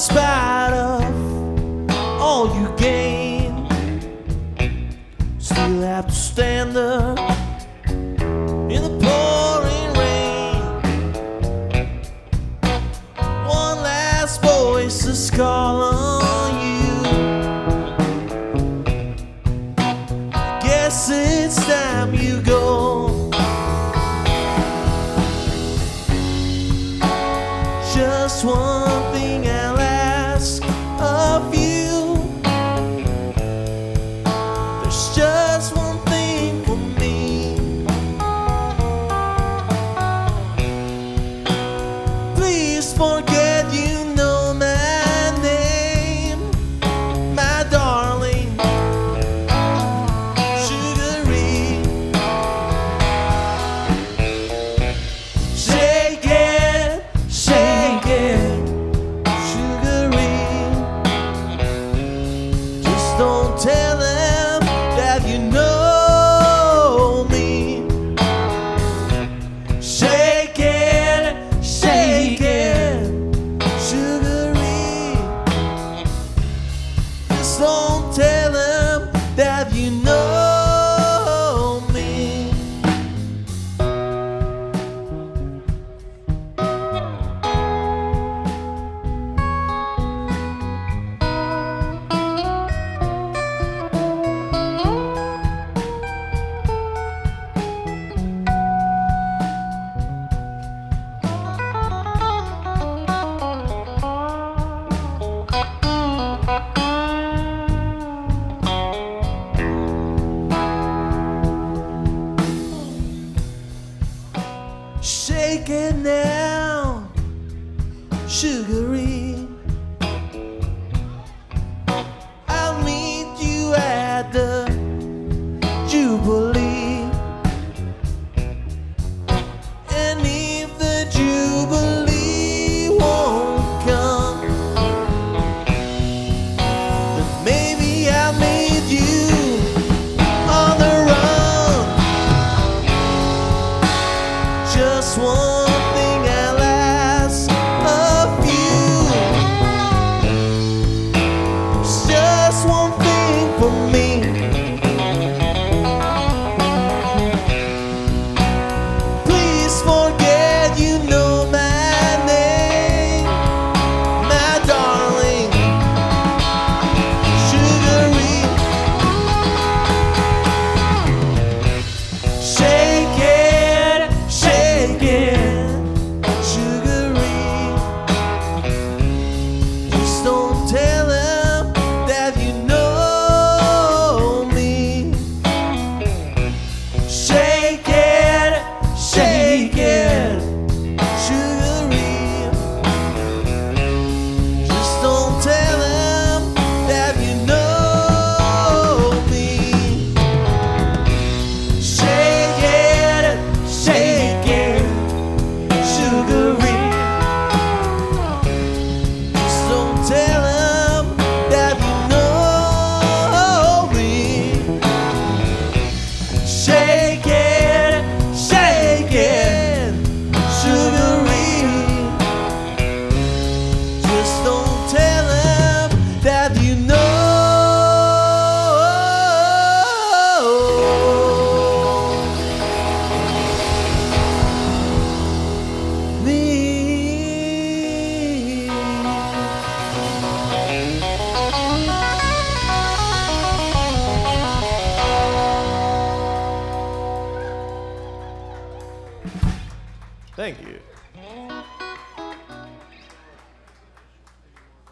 spite of all you gain, still have to stand up in the pouring rain. One last voice is calling you. Guess it's time you go. Just one thing. Shake it now, sugary. No.